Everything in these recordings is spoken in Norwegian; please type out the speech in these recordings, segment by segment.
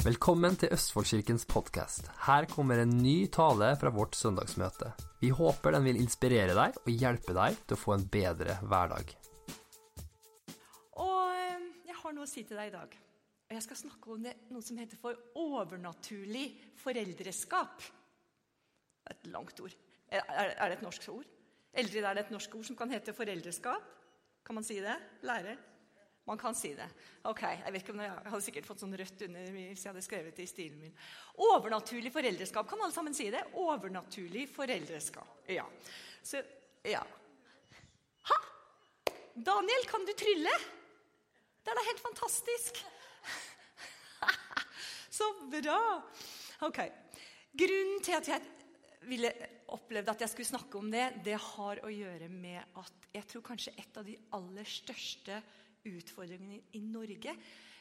Velkommen til Østfoldkirkens podkast. Her kommer en ny tale fra vårt søndagsmøte. Vi håper den vil inspirere deg og hjelpe deg til å få en bedre hverdag. Og eh, jeg har noe å si til deg i dag. Og jeg skal snakke om det, noe som heter for overnaturlig foreldreskap. Et langt ord. Er, det et norsk ord? Eldre er det et norsk ord som kan hete foreldreskap. Kan man si det? Lærer? Man kan si det. Ok, Jeg vet ikke om jeg hadde sikkert fått sånn rødt under hvis jeg hadde skrevet det i stilen min. Overnaturlig foreldreskap. Kan alle sammen si det? Overnaturlig foreldreskap. Ja. Så, ja. Ha! Daniel, kan du trylle? Det er da helt fantastisk. Så bra. Ok. Grunnen til at jeg ville opplevde at jeg skulle snakke om det, det har å gjøre med at jeg tror kanskje et av de aller største utfordringene i Norge.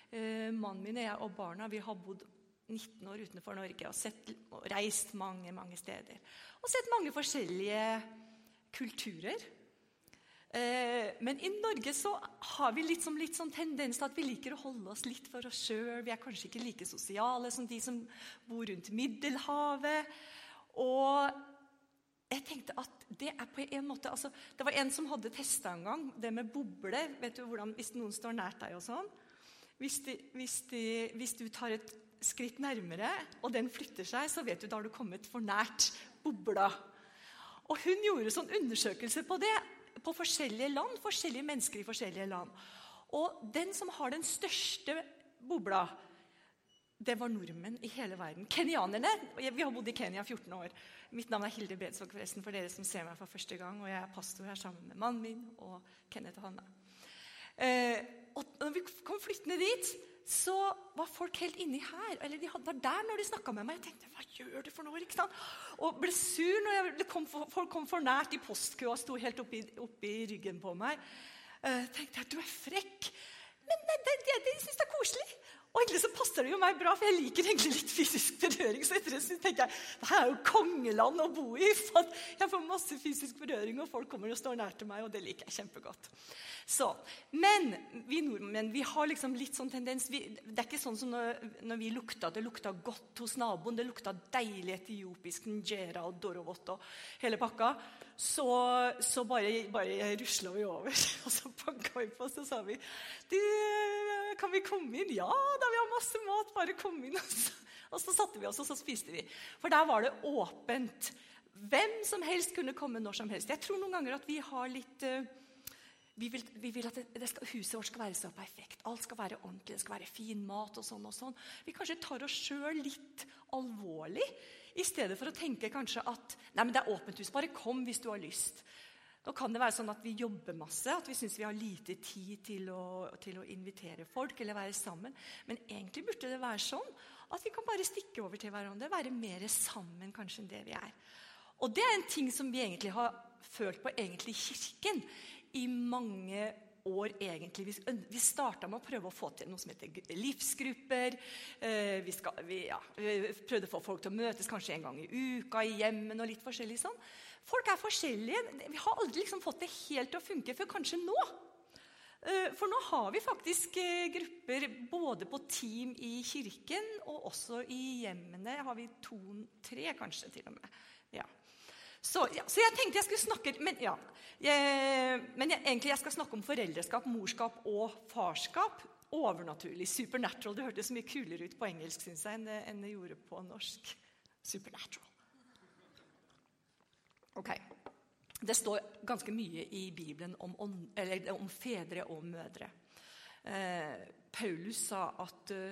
Eh, mannen min jeg og barna vi har bodd 19 år utenfor Norge og, sett, og reist mange mange steder. Og sett mange forskjellige kulturer. Eh, men i Norge så har vi litt, som, litt sånn tendens til at vi liker å holde oss litt for oss sjøl. Vi er kanskje ikke like sosiale som de som bor rundt Middelhavet. Og jeg tenkte at det er på en måte altså, Det var en som hadde testa en gang det med boble. vet du hvordan, Hvis noen står nært deg og sånn hvis, de, hvis, de, hvis, du tar et skritt nærmere, og den flytter seg, så vet du da har du kommet for nært bobla. Og hun gjorde sånn undersøkelse på det på forskjellige land, forskjellige mennesker i forskjellige land. Og den som har den største bobla, det var nordmenn i hele verden. Kenyanerne. Vi har bodd i Kenya 14 år. Mitt navn er Hilde Bredsvåg, forresten, for dere som ser meg for første gang. Og jeg er pastor her sammen med mannen min og Kenneth og Hanna. Eh, og når vi kom flyttende dit, så var folk helt inni her. Eller de var der når de snakka med meg. Jeg tenkte hva gjør du for noe? ikke sant? Og ble sur når jeg, kom folk kom for nært i postkøa og sto helt oppi, oppi ryggen på meg. Eh, tenkte jeg, du er frekk. Men de, de, de, de syns det er koselig. Og egentlig så passer det jo meg bra, for jeg liker egentlig litt fysisk berøring. Så etter det tenker jeg det her er jo kongeland å bo i. for Jeg får masse fysisk berøring, og folk kommer og står nær til meg, og det liker jeg kjempegodt. Så, Men vi nordmenn vi har liksom litt sånn tendens vi, Det er ikke sånn som når, når, vi lukta det lukta godt hos naboen. Det lukta deilig etiopisk njera og dorovot og hele pakka. Så, så bare, bare rusla vi over. Og så banka vi på, så sa vi du, kan vi komme inn? Ja da, vi har masse mat, bare kom inn. Og så, og så satte vi oss, og så spiste vi. For der var det åpent. Hvem som helst kunne komme når som helst. Jeg tror noen ganger at vi har litt uh, vi vil, vi vil, at det, skal, huset vårt skal være så perfekt. Alt skal være ordentlig, det skal være fin mat. og sånn og sånn. Vi kanskje tar oss sjøl litt alvorlig, i stedet for å tenke kanskje at nei, men det er åpent hus, bare kom hvis du har lyst. Nå kan det være sånn at vi jobber masse, at vi syns vi har lite tid til å, til å, invitere folk eller være sammen. Men egentlig burde det være sånn at vi kan bare stikke over til hverandre, være mer sammen kanskje enn det vi er. Og det er en ting som vi egentlig har følt på egentlig i Kirken i mange år. Egentlig. Vi, vi starta med å prøve å få til noe som heter livsgrupper. Eh, vi, skal, vi, ja, vi prøvde å få folk til å møtes kanskje en gang i uka i hjemmen. og litt forskjellig sånn. Folk er forskjellige. Vi har aldri liksom fått det helt til å funke før kanskje nå. Eh, for nå har vi faktisk eh, grupper både på team i kirken og også i hjemmene. Har vi to-tre, kanskje, til og med. Ja. Så, ja, så, jeg tenkte jeg skulle snakke Men, ja, jeg, men jeg, egentlig jeg skal snakke om foreldreskap, morskap og farskap. Overnaturlig. Supernatural. Det hørtes mye kulere ut på engelsk synes jeg, enn det, enn det gjorde på norsk. Supernatural. Ok. Det står ganske mye i Bibelen om, om, om fedre og mødre. Eh, Paulus sa at uh,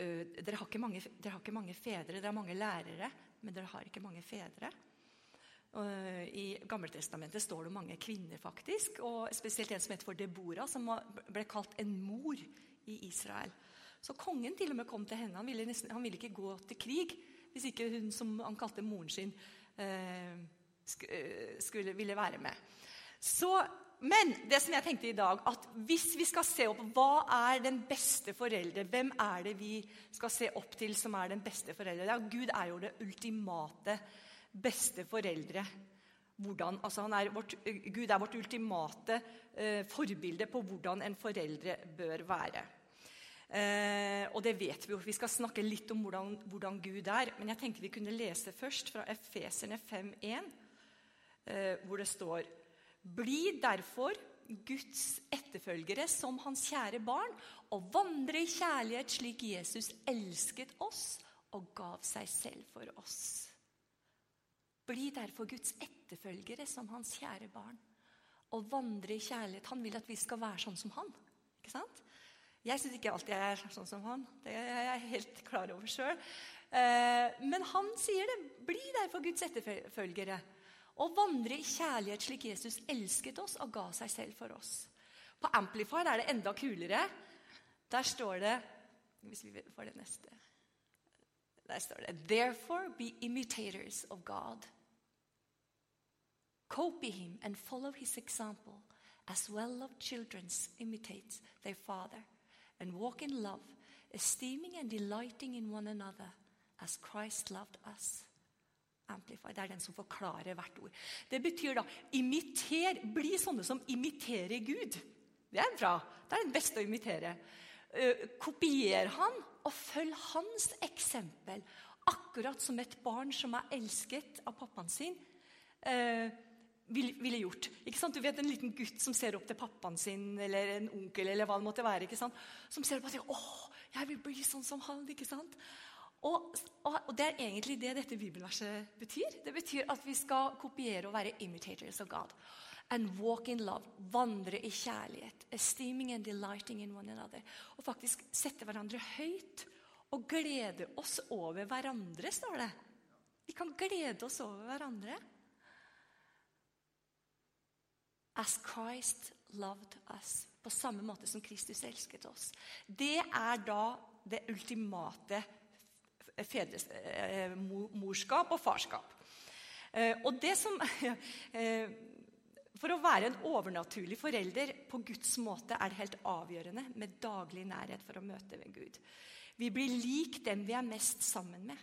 dere, har mange, dere, har ikke mange, fedre, dere har mange lærere, men dere har ikke mange fedre. Uh, I Gammeltestamentet står det mange kvinner, faktisk, og spesielt en som heter for Debora, som ble kalt en mor i Israel. Så kongen til og med kom til henne. Han ville, nesten, han ville ikke gå til krig hvis ikke hun som han kalte moren sin, uh, skulle, ville være med. Så, men det som jeg tenkte i dag, at hvis vi skal se opp hva er den beste foreldre, hvem er det vi skal se opp til som er den beste foreldre? Ja, Gud er jo det ultimate beste foreldre. Hvordan, altså er vårt, Gud er vårt ultimate eh, forbilde på hvordan en foreldre bør være. Eh, og det vet vi jo. Vi skal snakke litt om hvordan, hvordan, Gud er. Men jeg tenkte vi kunne lese først fra Efeserne 5,1, eh, hvor det står Bli derfor Guds etterfølgere som hans kjære barn, og vandre i kjærlighet slik Jesus elsket oss og gav seg selv for oss. Bli derfor Guds etterfølgere som hans kjære barn, og vandre i kjærlighet. Han vil at vi skal være sånn som han. Ikke sant? Jeg syns ikke alltid jeg er sånn som han. Det er jeg helt klar over sjøl. Eh, men han sier det. Bli derfor Guds etterfølgere. Og vandre i kjærlighet slik Jesus elsket oss og ga seg selv for oss. På Amplify er det enda kulere. Der står det Hvis vi får det neste Der står det Therefore be imitators of God. Copy him and follow his example, as well loved children imitate their father and walk in love, esteeming and delighting in one another as Christ loved us. Amplify. Det er den som forklarer hvert ord. Det betyr da imiter, bli sånne som imiterer Gud. Det er bra. Det er den beste å imitere. Uh, kopier han og følg hans eksempel. Akkurat som et barn som er elsket av pappaen sin. Uh, ville gjort. Ikke sant? Du vet En liten gutt som ser opp til pappaen sin eller en onkel eller hva det måtte være. ikke sant? Som ser opp og sier 'Å, jeg vil bli sånn som han'. ikke sant? Og, og, Det er egentlig det dette bibelverset betyr. Det betyr at vi skal kopiere og være imitators of God. And walk in love. Vandre i kjærlighet. Esteeming and delighting in one another. Og faktisk sette hverandre høyt og glede oss over hverandre, står det. Vi kan glede oss over hverandre. As Christ loved us. På samme måte som Kristus elsket oss. Det er da det ultimate fedres, eh, morskap og farskap. Eh, og det som eh, For å være en overnaturlig forelder på Guds måte er det helt avgjørende med daglig nærhet for å møte ved Gud. Vi blir lik dem vi er mest sammen med.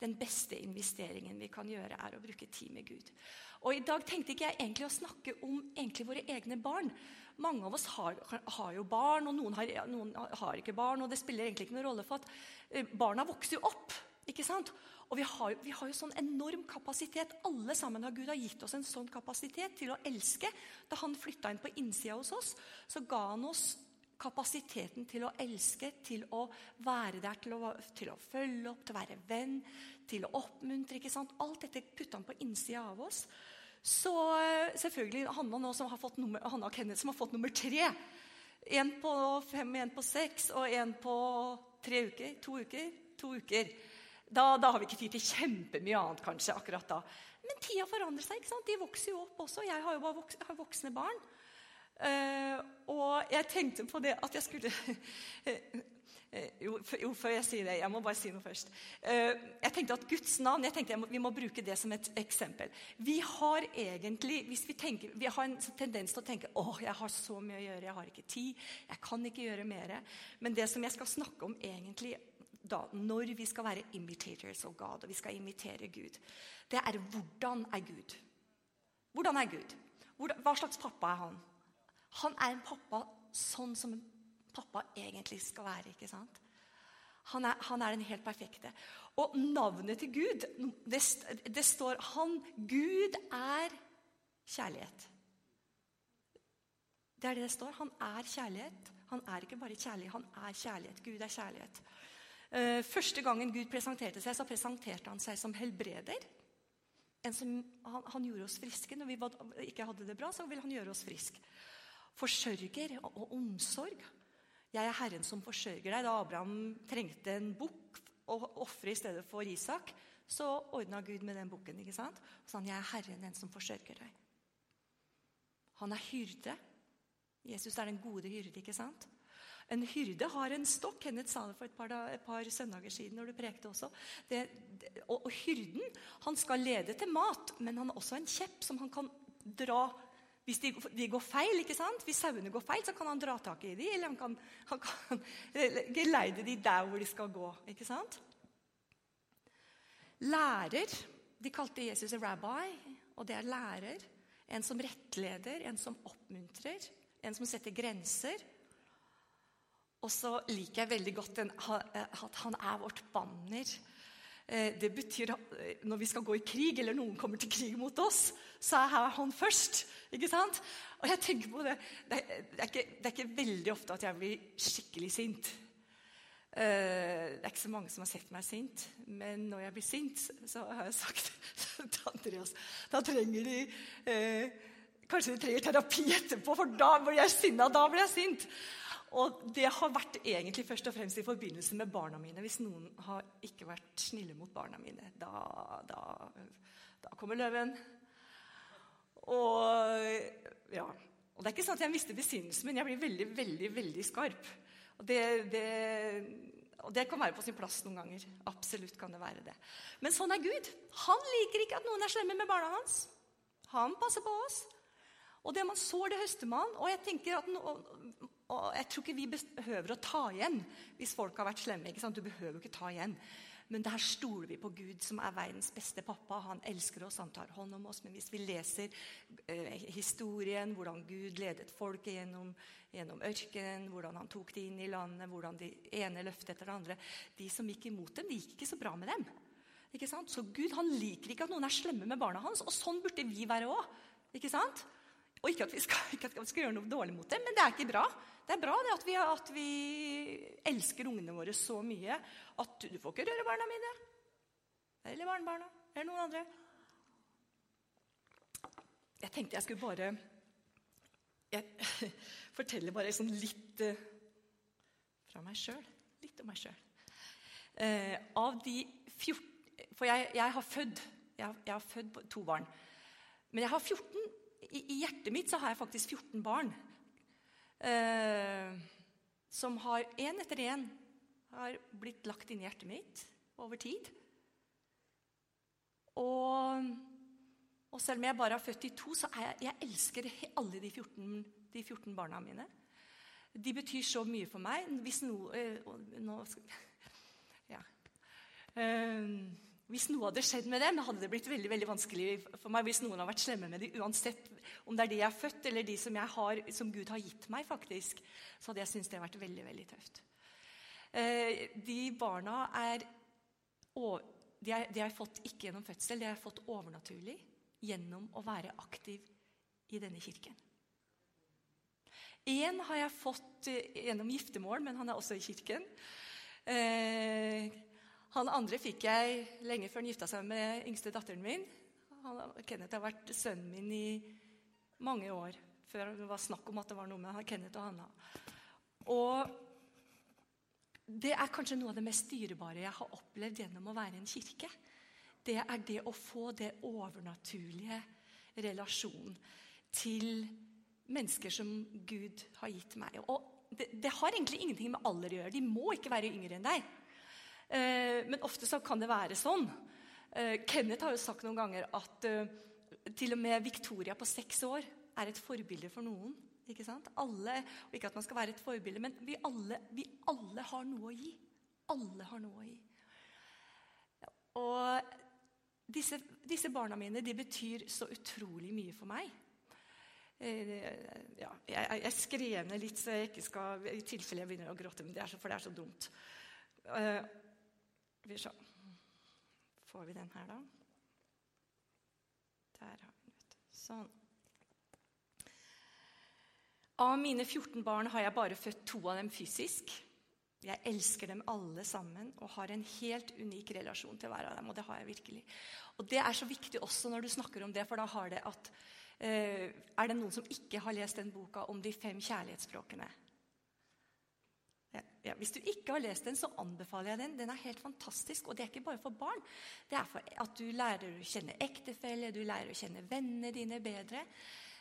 Den beste investeringen vi kan gjøre, er å bruke tid med Gud. Og I dag tenkte ikke jeg egentlig å snakke om våre egne barn. Mange av oss har, har jo barn, og noen har, noen har, ikke barn. og Det spiller egentlig ikke noen rolle, for at eh, barna vokser jo opp. ikke sant? Og vi har, vi har, jo sånn enorm kapasitet. Alle sammen har Gud har gitt oss en sånn kapasitet til å elske. Da han flytta inn på innsida hos oss, så ga han oss kapasiteten til å elske, til å være der, til å, til å, følge opp, til å være venn, til å oppmuntre. ikke sant? Alt dette putta han på innsida av oss. Så eh, selvfølgelig Hanna, nå, som har fått nummer, Hanna og Kenneth som har fått nummer tre. En på fem, en på seks og en på tre uker. To uker. To uker. Da, da, har vi ikke tid til kjempemye annet, kanskje, akkurat da. Men tida forandrer seg. ikke sant? De vokser jo opp også. Jeg har jo bare voksne barn. Uh, og jeg tenkte på det at jeg skulle jo, jo, før jeg sier det. Jeg må bare si noe først. Uh, jeg tenkte at Guds navn jeg tenkte jeg Vi må bruke det som et eksempel. Vi har egentlig hvis vi, tenker, vi har en tendens til å tenke å, jeg har så mye å gjøre, jeg har ikke tid, jeg kan ikke gjøre mer. Men det som jeg skal snakke om egentlig da, når vi skal være imitators of God, og vi skal imitere Gud, det er hvordan er Gud? Hvordan er Gud? Hva slags pappa er han? Han er en pappa sånn som en pappa egentlig skal være. ikke sant? Han er, han er den helt perfekte. Og navnet til Gud det, det står han, Gud er kjærlighet. Det er det det står. Han er kjærlighet. Han er ikke bare kjærlighet, han er kjærlighet. Gud er kjærlighet. Uh, første gangen Gud presenterte seg, så presenterte han seg som helbreder. Som, han, han, gjorde oss friske. Når vi ikke hadde det bra, så ville han gjøre oss friske forsørger og omsorg. Jeg er Herren som forsørger deg. Da Abraham trengte en bukk å ofre i stedet for Isak, så ordna Gud med den bukken. ikke sant? Og sa han, jeg er Herren, den som forsørger deg. Han er hyrde. Jesus er den gode hyrde, ikke sant? En hyrde har en stokk. Kenneth sa det for et par, et par søndager siden. når du prekte også. Det, det, og, og, hyrden han skal lede til mat, men han har også en kjepp som han kan dra hvis de, de, går feil, ikke sant? Hvis sauene går feil, så kan han dra tak i dem, eller han kan, han kan geleide dem der hvor de skal gå. ikke sant? Lærer De kalte Jesus en rabbi, og det er lærer. En som rettleder, en som oppmuntrer, en som setter grenser. Og så liker jeg veldig godt den, at han er vårt banner. Eh, det betyr at eh, når vi skal gå i krig, eller noen kommer til krig mot oss, så er han først. ikke sant? Og jeg tenker på det, det det er, ikke, det er ikke, veldig ofte at jeg blir skikkelig sint. Eh, det er ikke så mange som har sett meg sint, men når jeg blir sint, så har jeg sagt til Andreas Da trenger de eh, Kanskje de trenger terapi etterpå, for da blir jeg sinna. Da blir jeg sint. Og det har vært egentlig først og fremst i forbindelse med barna mine. Hvis noen har ikke vært snille mot barna mine, da, da, da kommer løven. Og, ja. og det er ikke sånn at jeg mister besinnelsen, men jeg blir veldig, veldig, veldig skarp. Og det, det, og det, kan være på sin plass noen ganger. Absolutt kan det være det. Men sånn er Gud. Han liker ikke at noen er slemme med barna hans. Han passer på oss. Og det man sår, det høster man. Og jeg tenker at no, og jeg tror ikke vi behøver å ta igjen hvis folk har vært slemme. ikke sant? Du behøver ikke ta igjen. Men der stoler vi på Gud, som er verdens beste pappa. Han elsker oss, han tar hånd om oss. Men hvis vi leser eh, historien, hvordan Gud ledet folket gjennom, gjennom ørkenen, hvordan han tok de inn i landet, hvordan de ene løftet etter det andre De som gikk imot dem, det gikk ikke så bra med dem. Ikke sant? Så Gud han liker ikke at noen er slemme med barna hans, og sånn burde vi være òg. Og ikke at, skal, ikke at, vi skal, gjøre noe dårlig mot dem, men det er ikke bra. Det er bra det at vi, at vi elsker ungene våre så mye at du får ikke røre barna mine. Eller barnebarna. Eller noen andre. Jeg tenkte jeg skulle bare jeg, forteller bare sånn litt uh, fra meg sjøl. Litt om meg sjøl. Eh, av de 14 For jeg, jeg har født jeg, jeg har født to barn. Men jeg har 14 i, i hjertet mitt så har jeg faktisk 14 barn eh, som har én etter én har blitt lagt inn i hjertet mitt over tid. Og, og, selv om jeg bare har født i to, så jeg, jeg elsker alle de 14, de 14, barna mine. De betyr så mye for meg. Hvis noe øh, nå, ja. uh, hvis noe hadde skjedd med dem, hadde det blitt veldig veldig vanskelig for meg hvis noen har vært slemme med dem, uansett om det er de jeg er født, eller de som, har, som Gud har gitt meg, faktisk, så hadde jeg syntes det hadde vært veldig veldig tøft. Eh, de barna er, de har jeg fått ikke gjennom fødsel, de har fått overnaturlig gjennom å være aktiv i denne kirken. Én har jeg fått eh, gjennom giftermål, men han er også i kirken. Han andre fikk jeg lenge før han gifta seg med yngste datteren min. Han, Kenneth har vært sønnen min i mange år før det var snakk om at det var noe med Kenneth og Hanna. Og det er kanskje noe av det mest dyrebare jeg har opplevd gjennom å være en kirke. Det er det å få det overnaturlige relasjonen til mennesker som Gud har gitt meg. Og det, det har egentlig ingenting med alder å gjøre. De må ikke være yngre enn deg. Eh, men ofte så kan det være sånn. Eh, Kenneth har jo sagt noen ganger at eh, til og med Victoria på seks år er et forbilde for noen. Ikke sant? Alle, og ikke at man skal være et forbilde, men vi alle, vi alle har noe å gi. Alle har noe å gi. Og disse, disse barna mine de betyr så utrolig mye for meg. Ja, jeg, jeg skrev ned litt, så jeg ikke skal, i tilfelle jeg begynner å gråte. Men det er så, for det er så dumt. Skal vi se Får vi den her, da? Der har vi den. Sånn. Av mine 14 barn har jeg bare født to av dem fysisk. Jeg elsker dem alle sammen og har en helt unik relasjon til hver av dem. Og det har jeg virkelig. Og det er så viktig også når du snakker om det, for da har det at eh, Er det noen som ikke har lest den boka om de fem kjærlighetsspråkene? Ja, hvis du ikke har lest den, så anbefaler jeg den. Den er helt fantastisk. Og det er ikke bare for barn. Det er for at du lærer å kjenne ektefelle, du lærer å kjenne vennene dine bedre.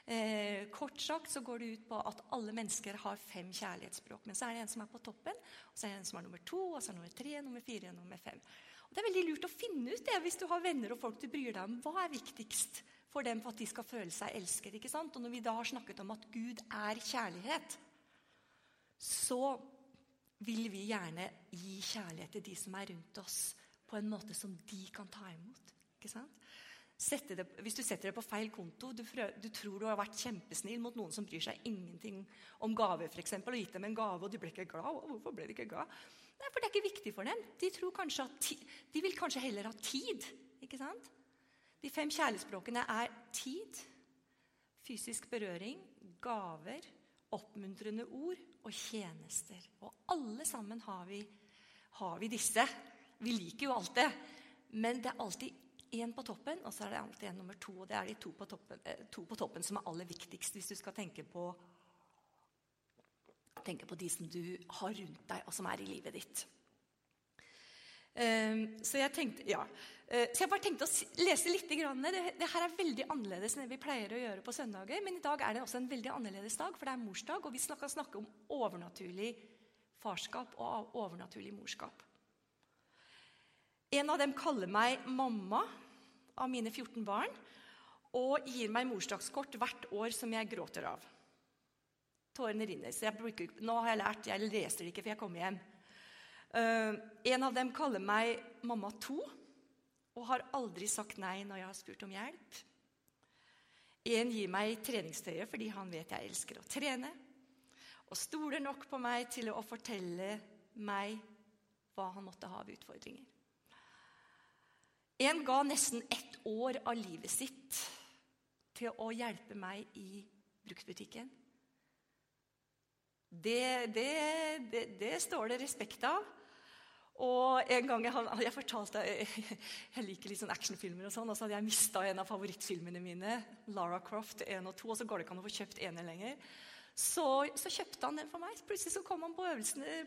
Eh, kort sagt så går det ut på at alle mennesker har fem kjærlighetsspråk. Men så er det en som er på toppen, og så er det en som er nummer to, og så er det nummer tre, nummer fire nummer fem. Og Det er veldig lurt å finne ut det hvis du har venner og folk du bryr deg om. Hva er viktigst for dem for at de skal føle seg elsket? ikke sant? Og når vi da har snakket om at Gud er kjærlighet, så vil vi gjerne gi kjærlighet til de som er rundt oss, på en måte som de kan ta imot. Ikke sant? det, hvis du setter det på feil konto, du, du, tror du har vært kjempesnill mot noen som bryr seg ingenting om gaver, eksempel, og gitt dem en gave, og de ble ikke glad. Hvorfor ble de ikke glad? Nei, for det er ikke viktig for dem. De, ti, de vil kanskje heller ha tid. ikke sant? De fem kjærlighetsspråkene er tid, fysisk berøring, gaver, oppmuntrende ord og tjenester. Og alle sammen har vi, har vi disse. Vi liker jo alt det, men det er alltid én på toppen, og så er det alltid en nummer to. Og det er de to på, toppen, eh, to på toppen som er aller viktigst hvis du skal tenke på, tenke på de som du har rundt deg, og som er i livet ditt. Um, så jeg tenkte, ja. Uh, så jeg bare tenkte å lese litt. Det, her er veldig annerledes enn det vi pleier å gjøre på søndager. Men i dag er det også en veldig annerledes dag, for det er morsdag, og vi skal snakke om overnaturlig farskap og overnaturlig morskap. En av dem kaller meg mamma av mine 14 barn og gir meg morsdagskort hvert år som jeg gråter av. Tårene rinner. så bruker, Nå har jeg lært, jeg leser det ikke før jeg kommer hjem. Uh, en av dem kaller meg mamma to og har aldri sagt nei når jeg har spurt om hjelp. En gir meg treningstøyet fordi han vet jeg elsker å trene, og stoler nok på meg til å fortelle meg hva han måtte ha av utfordringer. En ga nesten ett år av livet sitt til å hjelpe meg i bruktbutikken. Det, det, det, det står det respekt av. Og en gang Jeg, jeg fortalte, jeg liker litt sånn actionfilmer, og sånn, og så hadde jeg mista en av favorittfilmene mine. Lara Croft 1 og 2, og så går det ikke an å få kjøpt ene lenger. Så, så, kjøpte han den for meg. Plutselig så kom han på,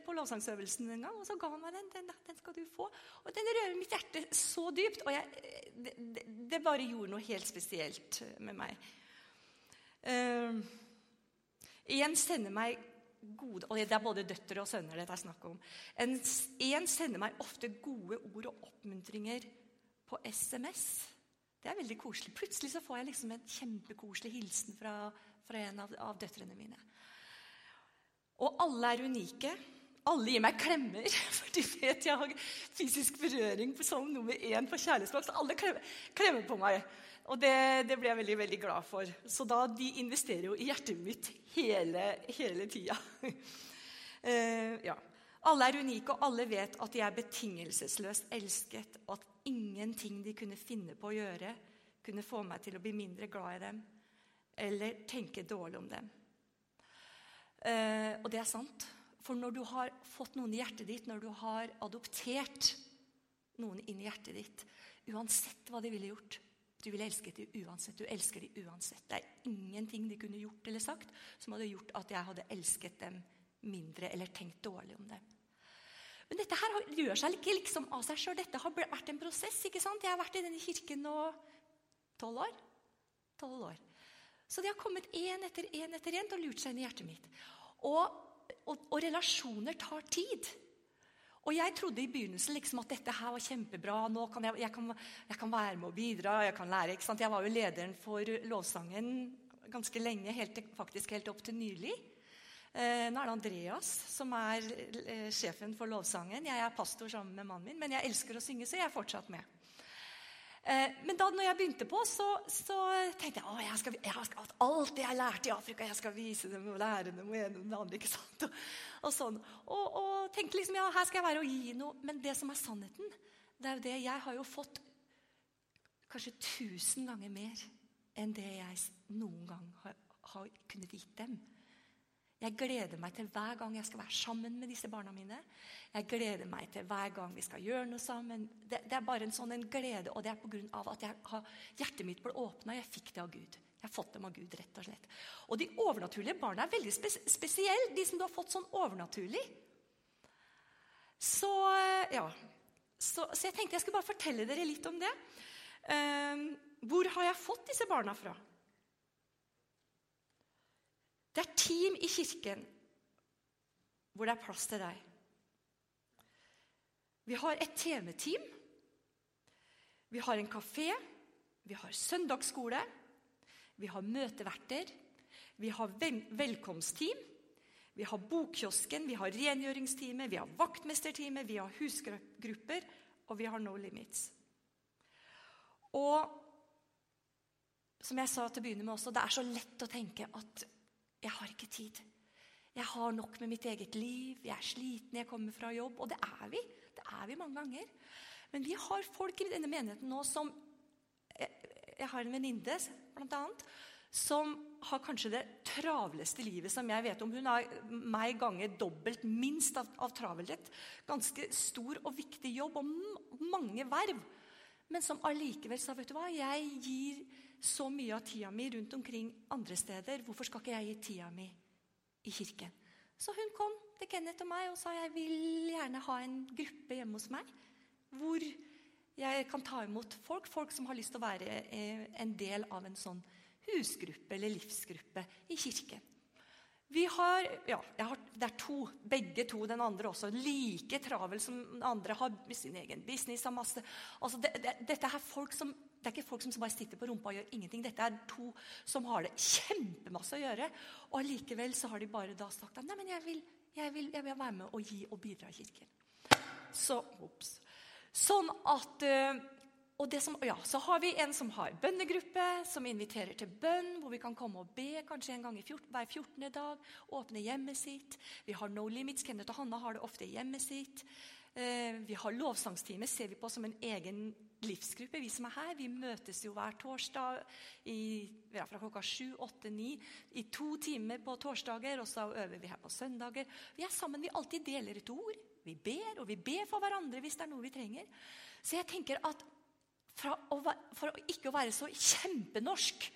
på lovsangsøvelsen en gang, og så ga han meg den. Den, den skal du få. Og den rører mitt hjerte så dypt. Og jeg, det, det, bare gjorde noe helt spesielt med meg. Uh, igjen sender meg gode Og det er både døtre og sønner dette er snakk om. En, en sender meg ofte gode ord og oppmuntringer på SMS. Det er veldig koselig. Plutselig så får jeg liksom en kjempekoselig hilsen fra fra en av, av døtrene mine. Og alle er unike. Alle gir meg klemmer, for de vet jeg har fysisk berøring som nummer én på kjærlighetsspråk. Så alle klemmer, klemmer på meg. Og det, det, ble jeg veldig veldig glad for. Så da, de investerer jo i hjertet mitt hele, hele tida. uh, ja. Alle er unike, og alle vet at de er betingelsesløst elsket, og at ingenting de kunne finne på å gjøre, kunne få meg til å bli mindre glad i dem eller tenke dårlig om dem. Uh, og det er sant. For når du har fått noen i hjertet ditt, når du har adoptert noen inn i hjertet ditt, uansett hva de ville gjort Du ville elsket dem uansett. Du elsker dem uansett. Det er ingenting de kunne gjort eller sagt som hadde gjort at jeg hadde elsket dem mindre eller tenkt dårlig om dem. Men dette her gjør seg ikke liksom av seg sjøl. Dette har vært en prosess. ikke sant? Jeg har vært i denne kirken nå tolv år. 12 år. Så de har kommet én etter én etter én og lurt seg inn i hjertet mitt. Og, og, og, relasjoner tar tid. Og jeg trodde i begynnelsen liksom at dette her var kjempebra. nå kan jeg, jeg, kan, jeg kan være med og bidra. Jeg kan lære. ikke sant? Jeg var jo lederen for lovsangen ganske lenge, helt, faktisk helt opp til nylig. Eh, nå er det Andreas som er eh, sjefen for lovsangen. Jeg er pastor sammen med mannen min, men jeg elsker å synge, så jeg er fortsatt med. Eh, men da når jeg begynte på, så, så tenkte jeg at jeg skal, jeg skal alt det jeg lærte i Afrika, jeg skal vise dem og lære dem og og det andre. ikke sant? Og, og sånn. Og, og, tenkte liksom ja, her skal jeg være og gi noe. Men det som er sannheten, det er jo det Jeg har jo fått kanskje tusen ganger mer enn det jeg noen gang har, har kunnet gitt dem. Jeg gleder meg til hver gang jeg skal være sammen med disse barna mine. Jeg gleder meg til hver gang vi skal gjøre noe sammen. Det, det er bare en sånn en glede, og det er pga. at har, hjertet mitt ble åpna. Jeg fikk det av Gud. Jeg har fått dem av Gud, rett og slett. Og de overnaturlige barna er veldig spes spesielle, de som du har fått sånn overnaturlig. Så ja. Så, så, jeg tenkte jeg skulle bare fortelle dere litt om det. Um, hvor har jeg fått disse barna fra? Det er team i kirken hvor det er plass til deg. Vi har et TV-team. Vi har en kafé. Vi har søndagsskole. Vi har møteverter. Vi har velkomstteam. Vi har Bokkiosken, vi har rengjøringsteamet, vi har vaktmesterteamet, vi har husgrupper, og vi har No Limits. Og som jeg sa til å begynne med også, det er så lett å tenke at jeg har ikke tid. Jeg har nok med mitt eget liv, jeg er sliten, jeg kommer fra jobb. Og det er vi. Det er vi mange ganger. Men vi har folk i denne menigheten nå som Jeg har en venninne, blant annet, som har kanskje det travleste livet som jeg vet om. Hun har meg ganger dobbelt minst av, av travelhet. Ganske stor og viktig jobb og mange verv. Men som allikevel sa vet du hva, jeg gir så mye av tida mi rundt omkring andre steder. Hvorfor skal ikke jeg gi tida mi i kirken? Så hun kom til Kenneth og meg og sa jeg vil gjerne ha en gruppe hjemme hos meg. Hvor jeg kan ta imot folk, folk som har lyst til å være eh, en del av en sånn husgruppe eller livsgruppe i kirken. Vi har, ja, har, Det er to, begge to, den andre også, like travel som den andre. Har sin egen business. har masse, altså det, det, dette er folk som, det er ikke folk som bare sitter på rumpa og gjør ingenting. Dette er to som har det kjempemasse å gjøre. Og allikevel så har de bare da sagt at nei, men jeg vil, jeg vil, jeg vil være med og gi og bidra i kirken. Så, ups. Sånn at uh, og som, ja, Så har vi en som har bønnegruppe, som inviterer til bønn, hvor vi kan komme og be kanskje en gang 14, hver 14. dag. Åpne hjemmet sitt. Vi har No Limits. Kenneth og Hanna har det ofte i hjemmet sitt. Eh, vi har lovsangstime, ser vi på som en egen livsgruppe. Vi som er her, vi møtes jo hver torsdag i, ja, fra klokka 7, 8, 9 i to timer på torsdager. Og så øver vi her på søndager. Vi er sammen, vi alltid deler et ord. Vi ber, og vi ber for hverandre hvis det er noe vi trenger. Så jeg tenker at å, for å ikke å være så kjempenorsk.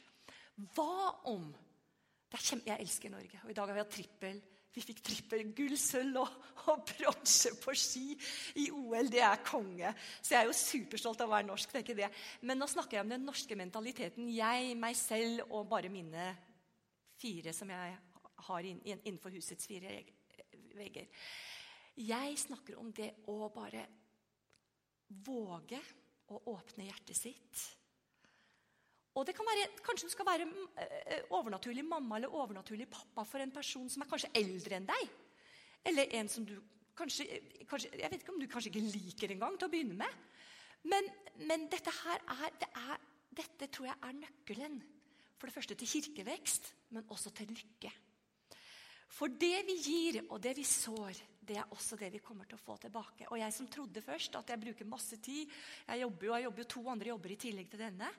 Hva om kjempe, Jeg elsker Norge, og i dag har vi hatt trippel. Vi fikk trippel gull, sølv og, og bronse på ski i OL. Det er konge. Så jeg er jo superstolt av å være norsk. det er ikke det. Men nå snakker jeg om den norske mentaliteten. Jeg, meg selv og bare mine fire som jeg har innenfor husets fire vegger. Jeg snakker om det å bare våge å åpne hjertet sitt. Og det kan være, Kanskje du skal være eh, overnaturlig mamma eller overnaturlig pappa for en person som er kanskje eldre enn deg. Eller en som du kanskje, kanskje Jeg vet ikke om du kanskje ikke liker engang til å begynne med. Men, men dette her er, det er, dette tror jeg er nøkkelen. For det første til kirkevekst, men også til lykke. For det vi gir, og det vi sår, det er også det vi kommer til å få tilbake. Og jeg som trodde først at jeg bruker masse tid Jeg jobber jo, jeg jobber jo to andre jobber i tillegg til denne.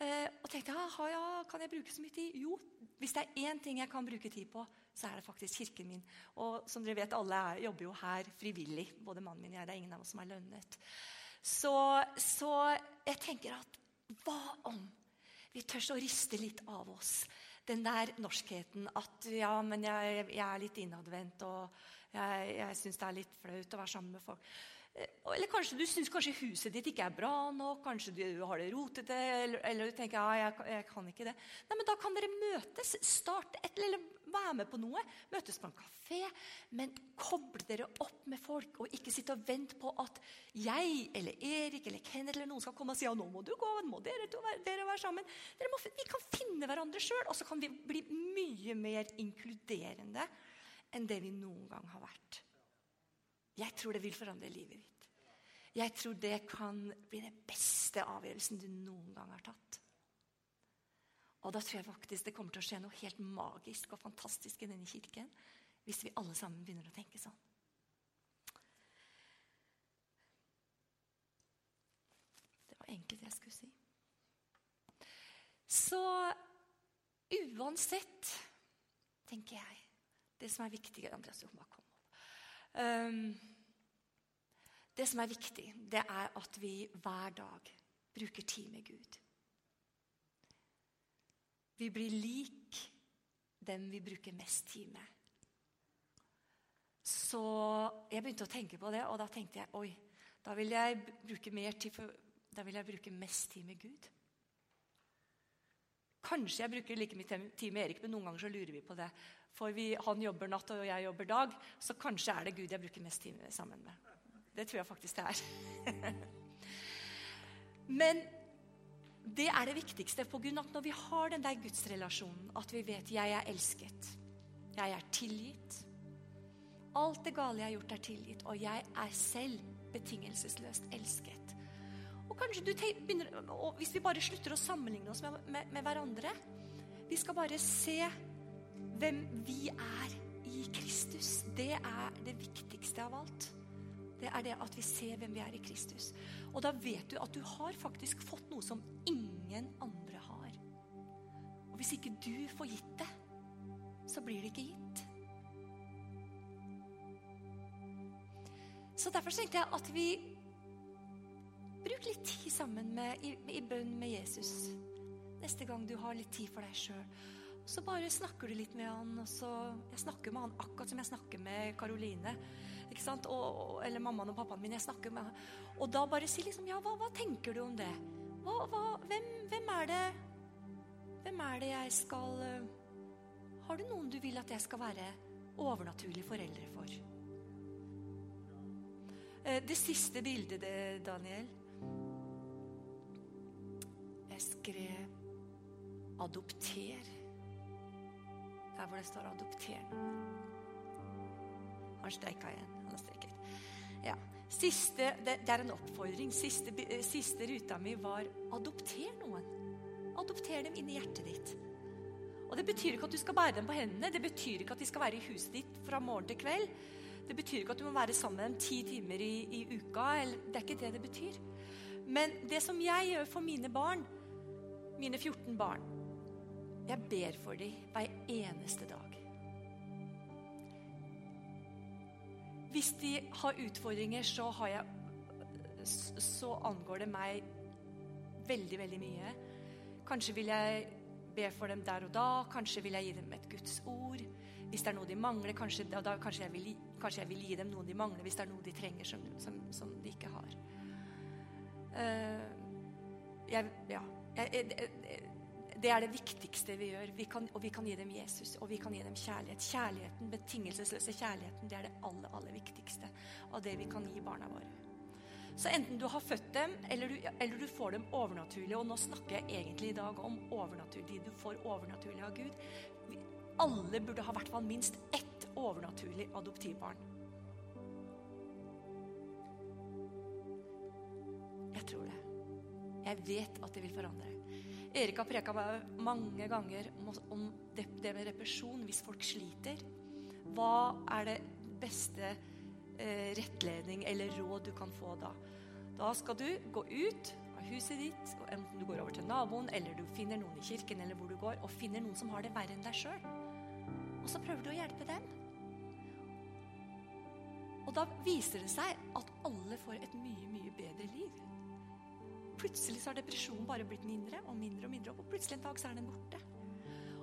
Eh, og tenkte ja, ja, kan jeg bruke så mye tid? Jo, hvis det er én ting jeg kan bruke tid på, så er det faktisk kirken min. Og som dere vet, alle er, jobber jo her frivillig. Både mannen min og jeg. Det er ingen av oss som er lønnet. Så, så jeg tenker at hva om vi tør å riste litt av oss den der norskheten at ja, men jeg, jeg er litt innadvendt og jeg, jeg syns det er litt flaut å være sammen med folk. Eh, eller kanskje du syns kanskje huset ditt ikke er bra nok, kanskje du har det rotete, eller, eller, du tenker ja, jeg, jeg, kan ikke det. Nei, men Da kan dere møtes. Starte et, eller være med på noe. Møtes på en kafé. Men koble dere opp med folk, og ikke sitte og vente på at jeg eller Erik eller Kenneth eller noen skal komme og si ja, nå må du gå, nå må dere, dere være sammen. Dere må, vi kan finne hverandre sjøl, og så kan vi bli mye mer inkluderende enn det vi noen gang har vært. Jeg tror det vil forandre livet ditt. Jeg tror det kan bli den beste avgjørelsen du noen gang har tatt. Og da tror jeg faktisk det kommer til å skje noe helt magisk og fantastisk i denne kirken hvis vi alle sammen begynner å tenke sånn. Det var det jeg skulle si. Så uansett, tenker jeg det som er viktig Andreas, kom opp. Um, det som er viktig, det er at vi hver dag bruker tid med Gud. Vi blir lik dem vi bruker mest tid med. Så jeg begynte å tenke på det, og da tenkte jeg oi, da vil jeg bruke for, da vil jeg bruke mest tid med Gud. Kanskje jeg bruker like mye tid med Erik, men noen ganger så lurer vi på det. For vi, han jobber natt, og jeg jobber dag. Så kanskje er det Gud jeg bruker mest tid sammen med. Det tror jeg faktisk det er. Men det er det viktigste. På grunn av at når vi har den der gudsrelasjonen, at vi vet jeg er elsket, jeg er tilgitt Alt det gale jeg har gjort, er tilgitt, og jeg er selv betingelsesløst elsket. Og Kanskje du begynner, Hvis vi bare slutter å sammenligne oss med, med, med hverandre Vi skal bare se hvem vi er i Kristus. Det er det viktigste av alt. Det er det at vi ser hvem vi er i Kristus. Og da vet du at du har faktisk fått noe som ingen andre har. Og hvis ikke du får gitt det, så blir det ikke gitt. Så derfor tenkte jeg at vi bruker litt tid sammen med, i, i bønn med Jesus. Neste gang du har litt tid for deg sjøl. Så bare snakker du litt med han. og så, Jeg snakker med han akkurat som jeg snakker med Karoline. ikke sant? Og, eller mammaen og pappaen min. jeg snakker med han. Og da bare si liksom Ja, hva, hva tenker du om det? Hva, hva, hvem, hvem, er det Hvem er det jeg skal Har du noen du vil at jeg skal være overnaturlig foreldre for? Eh, det siste bildet, det, Daniel Jeg skrev 'adopter'. Der hvor det står 'adopter' noen. Han streika igjen. Han har. Ja. Siste, det, det, er en oppfordring. Siste, eh, siste ruta mi var 'adopter noen'. Adopter dem inn i hjertet ditt. Og Det betyr ikke at du skal bære dem på hendene. Det betyr ikke at de skal være i huset ditt fra morgen til kveld. Det betyr ikke at du må være sammen med dem ti timer i, i uka. Eller, det er ikke det det betyr. Men det som jeg gjør for mine barn, mine 14 barn Jeg ber for dem hver eneste dag. Hvis de har utfordringer, så, har jeg, så angår det meg veldig, veldig mye. Kanskje vil jeg be for dem der og da. Kanskje vil jeg gi dem et Guds ord. Hvis det er noe de mangler, kanskje, da, kanskje, jeg vil, kanskje, jeg vil, gi dem noe de mangler hvis det er noe de trenger som, som, som de ikke har. Uh, jeg, ja. Jeg, det er det viktigste vi gjør. Vi kan, og vi kan gi dem Jesus, og vi kan gi dem kjærlighet. Kjærligheten, Betingelsesløse kjærligheten, det er det aller, aller viktigste av det vi kan gi barna våre. Så enten du har født dem, eller du, eller du får dem overnaturlig, og nå snakker jeg egentlig i dag om overnaturlig, de du får overnaturlig av Gud alle burde ha hvert fall minst ett overnaturlig adoptivbarn. Jeg tror det. Jeg vet at det vil forandre. Erik har preka mange ganger om det, med represjon hvis folk sliter. Hva er det beste eh, rettledning eller råd du kan få da? Da skal du gå ut av huset ditt, og enten du går over til naboen, eller du finner noen i kirken, eller hvor du går, og finner noen som har det verre enn deg sjøl. Og så prøver du å hjelpe dem. Og da viser det seg at alle får et mye, mye bedre liv. Plutselig så har depresjonen bare blitt mindre og mindre og mindre, og plutselig en dag så er den borte.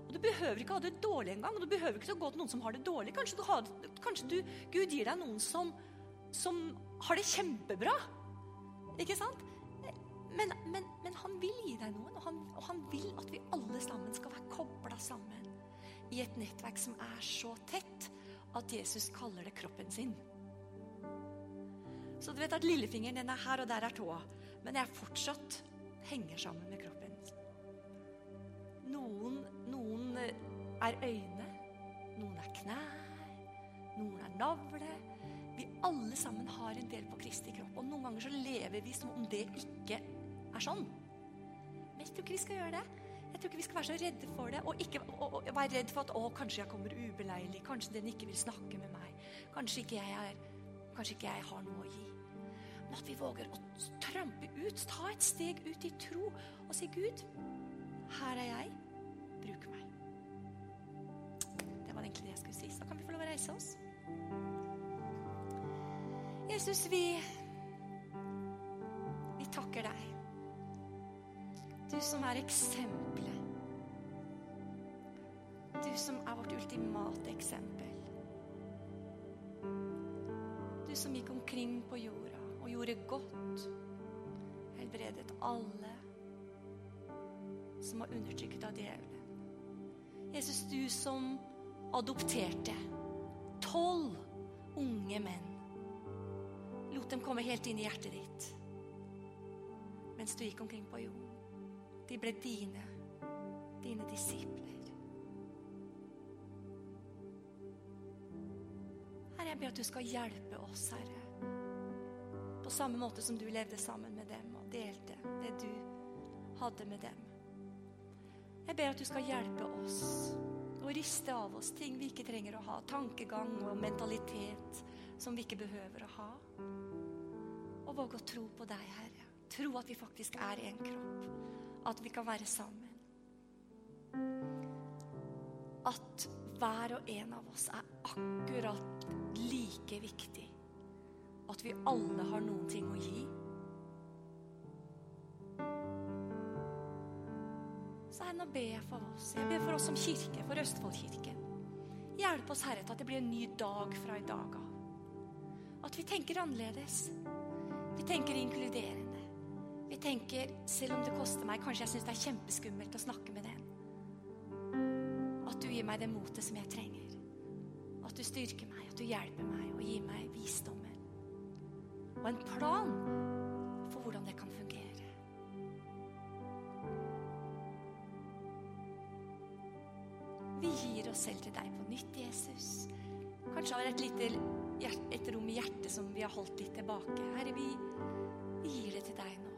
Og Du behøver ikke ha det dårlig engang. og Du behøver ikke gå til noen som har det dårlig. Kanskje, du har, kanskje du, Gud gir deg noen som, som har det kjempebra. Ikke sant? Men, men, men, han vil gi deg noen, og han, og han vil at vi alle sammen skal være kobla sammen i et nettverk som er så tett at Jesus kaller det kroppen sin. Så du vet at lillefingeren den er her, og der er tåa. Men jeg fortsatt henger sammen med kroppen. Noen, noen er øyne, noen er knær, noen er navle. Vi alle sammen har en del på Kristi kropp. Og noen ganger så lever vi som om det ikke er sånn. Men jeg tror ikke vi skal gjøre det. Jeg tror ikke vi skal være så redde for det, og ikke og, og være redd for at å, kanskje jeg kommer ubeleilig, kanskje den ikke vil snakke med meg, kanskje ikke jeg, er, kanskje ikke jeg har noe å gi. Men at vi våger å trampe ut, ta et steg ut i tro og si Gud, her er jeg, bruk meg. Det var egentlig det jeg skulle si. Så kan vi få lov å reise oss. Jesus, vi, vi takker deg. Du som er eksempelet. Du som er vårt ultimate eksempel. Du som gikk omkring på jorda og gjorde godt. Helbredet alle som var undertrykket av djevelen. Jesus, du som adopterte tolv unge menn. Lot dem komme helt inn i hjertet ditt mens du gikk omkring på jorden. De ble dine, dine disipler. Herre, jeg ber at du skal hjelpe oss, Herre. På samme måte som du levde sammen med dem og delte det du hadde med dem. Jeg ber at du skal hjelpe oss og riste av oss ting vi ikke trenger å ha. Tankegang og mentalitet som vi ikke behøver å ha. Og våge å tro på deg, Herre. Tro at vi faktisk er en kropp. At vi kan være sammen. At hver og en av oss er akkurat like viktig. At vi alle har noen ting å gi. Så Herre, nå ber jeg for oss. Jeg ber for oss som kirke, for Østfoldkirken. Hjelp oss, Herre, til at det blir en ny dag fra i dag av. At vi tenker annerledes. Vi tenker inkluderende. Vi tenker, selv om det koster meg, kanskje jeg syns det er kjempeskummelt å snakke med den. At du gir meg det motet som jeg trenger. At du styrker meg, at du hjelper meg og gir meg visdommen. Og en plan for hvordan det kan fungere. Vi gir oss selv til deg på nytt, Jesus. Kanskje har et lite et rom i hjertet som vi har holdt litt tilbake. Herre, vi, vi gir det til deg nå.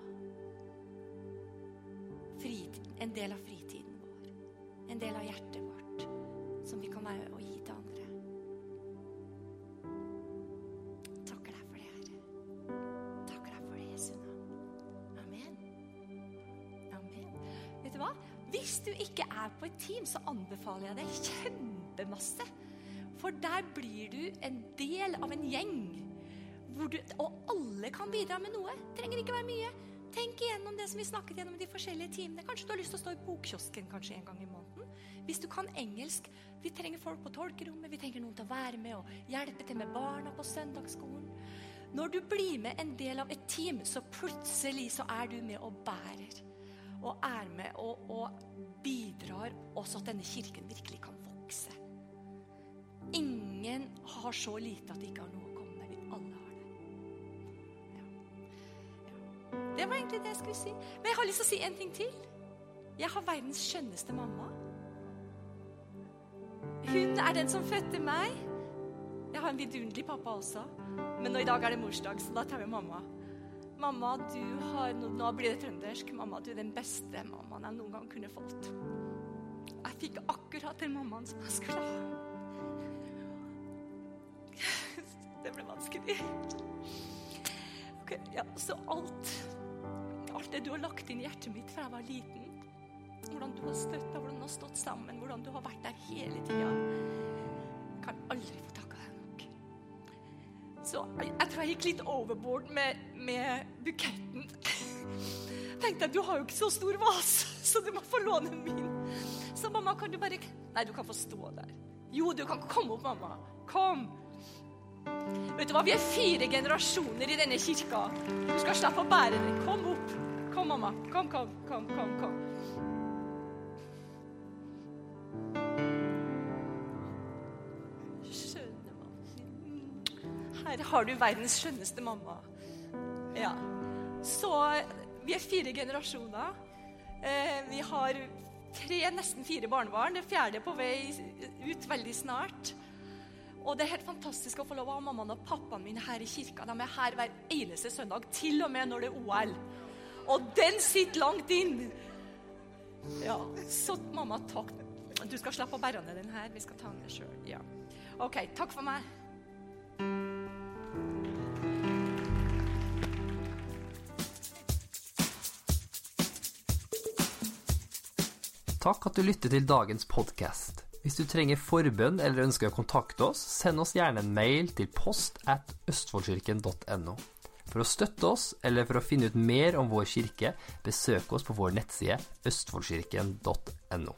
Fritid, en del av fritiden vår. En del av hjertet vårt som vi kan være og gi til andre. Du ikke er på et team, så anbefaler jeg deg kjempemasse. For der blir du en del av en gjeng. Du, og alle kan bidra med noe. Trenger ikke være mye. Tenk igjennom det som vi snakket gjennom de forskjellige timene. Kanskje du har lyst til å stå i bokkiosken kanskje en gang i måneden. Hvis du kan engelsk. Vi trenger folk på tolkerommet. Vi trenger noen til å være med og hjelpe til med barna på søndagsskolen. Når du blir med en del av et team, så plutselig så er du med og bærer. Og er med og, og bidrar også at denne kirken virkelig kan vokse. Ingen har så lite at de ikke har noe å komme med. Vi alle har det. Ja. Ja. Det var egentlig det jeg skulle si. Men jeg har lyst til å si en ting til. Jeg har verdens skjønneste mamma. Hun er den som fødte meg. Jeg har en vidunderlig pappa også. Men nå, i dag er det morsdag, så da tar vi mamma. Mamma, du har Nå blir det trøndersk. Mamma, du er den beste mammaen jeg noen gang kunne fått. Jeg fikk akkurat den mammaen som jeg skulle ha. Det ble vanskelig. Okay, ja, Så alt Alt det du har lagt inn i hjertet mitt fra jeg var liten, hvordan du har støtta, hvordan du har stått sammen, hvordan du har vært der hele tida, kan aldri få. Så jeg, tror jeg gikk litt overboard med, med buketten. Tenkte jeg, du har jo ikke så stor vase, så du må få låne min. Så mamma, kan du bare Nei, du kan få stå der. Jo, du kan komme opp, mamma. Kom. Vet du hva, Vi er fire generasjoner i denne kirka. Du skal slippe å bære den. Kom opp. Kom, mamma. Kom, kom, kom, kom. kom. Her har du verdens skjønneste mamma. Ja. Så vi er fire generasjoner. Eh, vi har tre, nesten fire barnebarn. Det fjerde er på vei ut veldig snart. Og det er helt fantastisk å få lov å ha mammaen og pappaen min her i kirka. De er her hver eneste søndag, til og med når det er OL. Og den sitter langt inn. Ja, så mamma, takk. Du skal slappe å bære ned den her. Vi skal ta den ned sjøl. Ja. OK, takk for meg. Takk at du lytter til dagens podkast. Hvis du trenger forbønn eller ønsker å kontakte oss, send oss gjerne en mail til post at østfoldkirken.no. For å støtte oss, eller for å finne ut mer om vår kirke, besøk oss på vår nettside østfoldkirken.no.